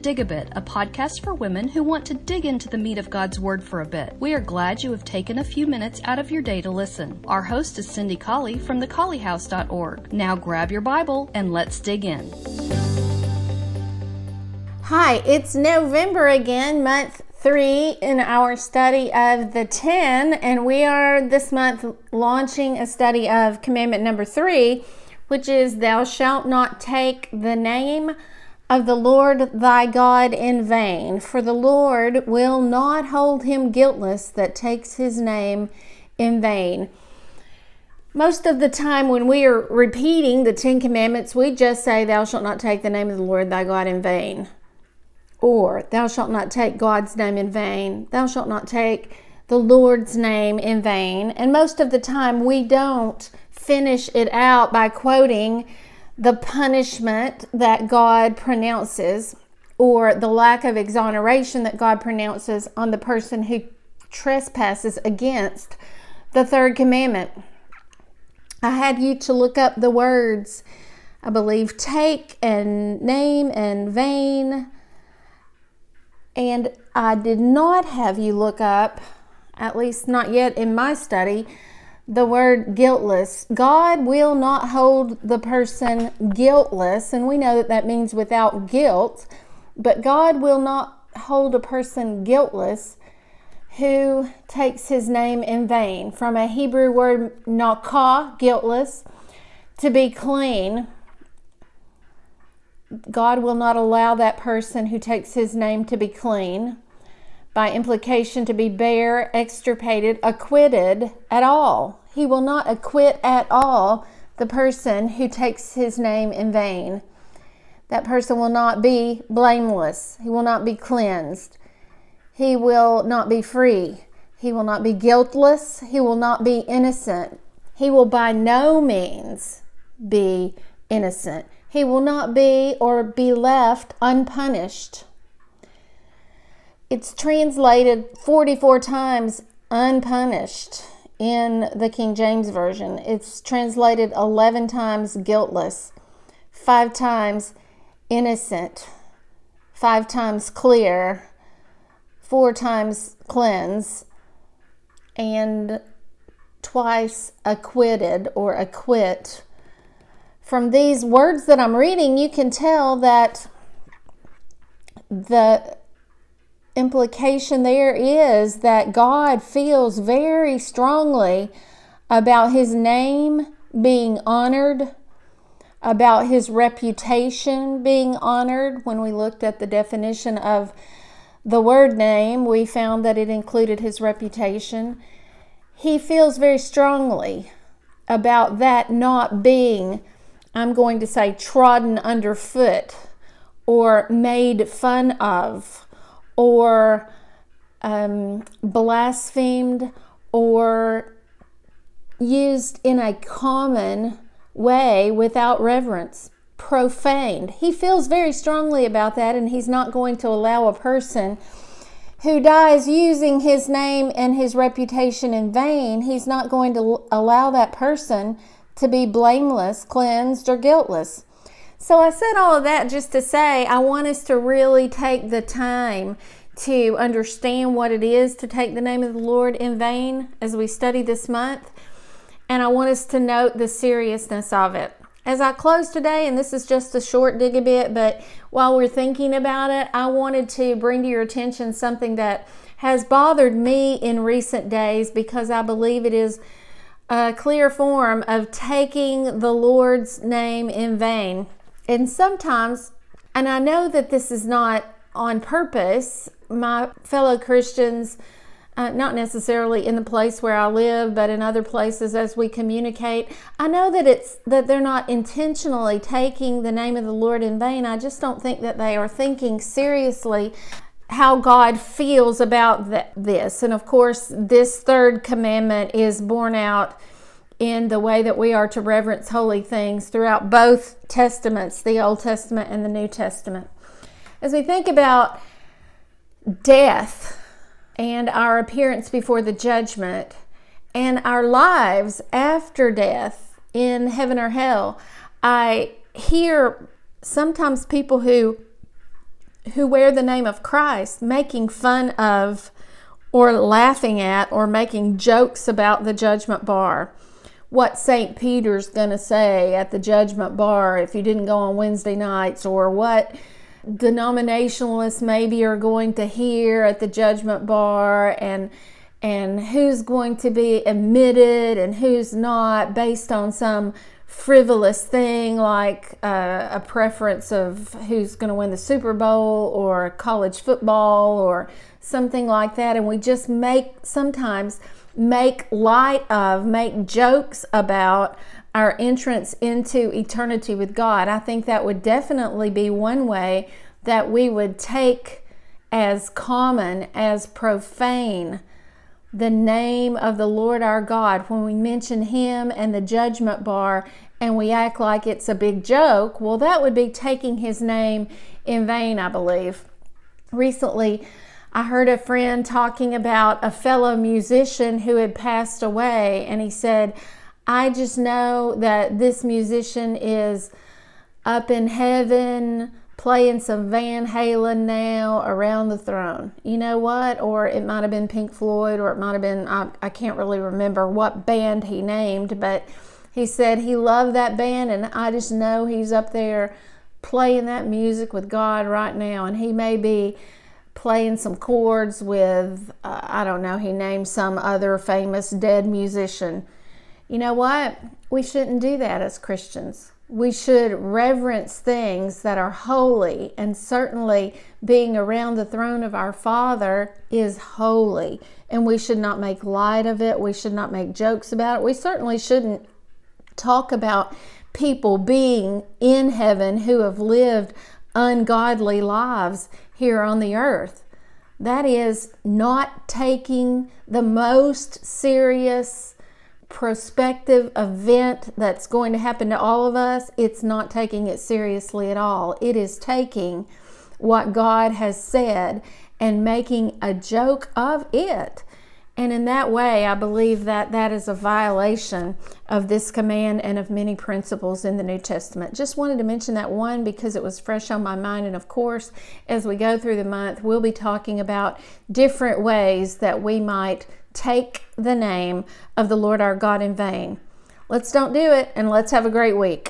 Dig a Bit, a podcast for women who want to dig into the meat of God's Word for a bit. We are glad you have taken a few minutes out of your day to listen. Our host is Cindy Colley from thecolleyhouse.org. Now grab your Bible and let's dig in. Hi, it's November again, month three in our study of the 10, and we are this month launching a study of commandment number three, which is Thou shalt not take the name of the Lord thy God in vain, for the Lord will not hold him guiltless that takes his name in vain. Most of the time, when we are repeating the Ten Commandments, we just say, Thou shalt not take the name of the Lord thy God in vain. Or, Thou shalt not take God's name in vain. Thou shalt not take the Lord's name in vain. And most of the time, we don't finish it out by quoting the punishment that God pronounces or the lack of exoneration that God pronounces on the person who trespasses against the third commandment. I had you to look up the words, I believe, take and name and vain. And I did not have you look up, at least not yet in my study, the word guiltless. God will not hold the person guiltless, and we know that that means without guilt, but God will not hold a person guiltless who takes his name in vain. From a Hebrew word nakah, guiltless, to be clean. God will not allow that person who takes his name to be clean by implication to be bare, extirpated, acquitted at all. He will not acquit at all the person who takes his name in vain. That person will not be blameless. He will not be cleansed. He will not be free. He will not be guiltless. He will not be innocent. He will by no means be innocent. He will not be or be left unpunished. It's translated 44 times unpunished in the King James Version. It's translated 11 times guiltless, five times innocent, five times clear, four times cleanse, and twice acquitted or acquit. From these words that I'm reading, you can tell that the implication there is that God feels very strongly about his name being honored, about his reputation being honored. When we looked at the definition of the word name, we found that it included his reputation. He feels very strongly about that not being, I'm going to say, trodden underfoot or made fun of or um, blasphemed or used in a common way without reverence, profaned. He feels very strongly about that, and he's not going to allow a person who dies using his name and his reputation in vain, he's not going to allow that person to be blameless, cleansed, or guiltless. So I said all of that just to say I want us to really take the time to understand what it is to take the name of the Lord in vain as we study this month. And I want us to note the seriousness of it. As I close today, and this is just a short dig a bit, but while we're thinking about it, I wanted to bring to your attention something that has bothered me in recent days because I believe it is a clear form of taking the Lord's name in vain. And sometimes, and I know that this is not on purpose, my fellow Christians, uh, not necessarily in the place where I live, but in other places as we communicate, I know that it's that they're not intentionally taking the name of the Lord in vain. I just don't think that they are thinking seriously how God feels about th- this. And of course, this third commandment is borne out in the way that we are to reverence holy things throughout both testaments, the Old Testament and the New Testament. As we think about death and our appearance before the judgment and our lives after death in heaven or hell, I hear sometimes people who who wear the name of Christ, making fun of or laughing at or making jokes about the judgment bar. What St. Peter's going to say at the judgment bar if you didn't go on Wednesday nights, or what denominationalists maybe are going to hear at the judgment bar, and and who's going to be admitted and who's not based on some frivolous thing like uh, a preference of who's going to win the Super Bowl or college football or something like that. And we just make sometimes make light of, make jokes about our entrance into eternity with God. I think that would definitely be one way that we would take as common, as profane the name of the Lord our God, when we mention Him and the judgment bar and we act like it's a big joke, well, that would be taking His name in vain, I believe. Recently, I heard a friend talking about a fellow musician who had passed away, and he said, I just know that this musician is up in heaven playing some Van Halen now around the throne. You know what? Or it might have been Pink Floyd, or it might have been, I, I can't really remember what band he named, but he said he loved that band, and I just know he's up there playing that music with God right now, and he may be playing some chords with, uh, I don't know, he named some other famous dead musician. You know what? We shouldn't do that as Christians we should reverence things that are holy, and certainly being around the throne of our Father is holy, and we should not make light of it. We should not make jokes about it. We certainly shouldn't talk about people being in heaven who have lived ungodly lives here on the earth. That is not taking the most serious prospective event that's going to happen to all of us, it's not taking it seriously at all. It is taking what God has said and making a joke of it. And in that way, I believe that that is a violation of this command and of many principles in the New Testament. Just wanted to mention that one because it was fresh on my mind. And of course, as we go through the month, we'll be talking about different ways that we might take the name of the Lord our God in vain. Let's don't do it and let's have a great week.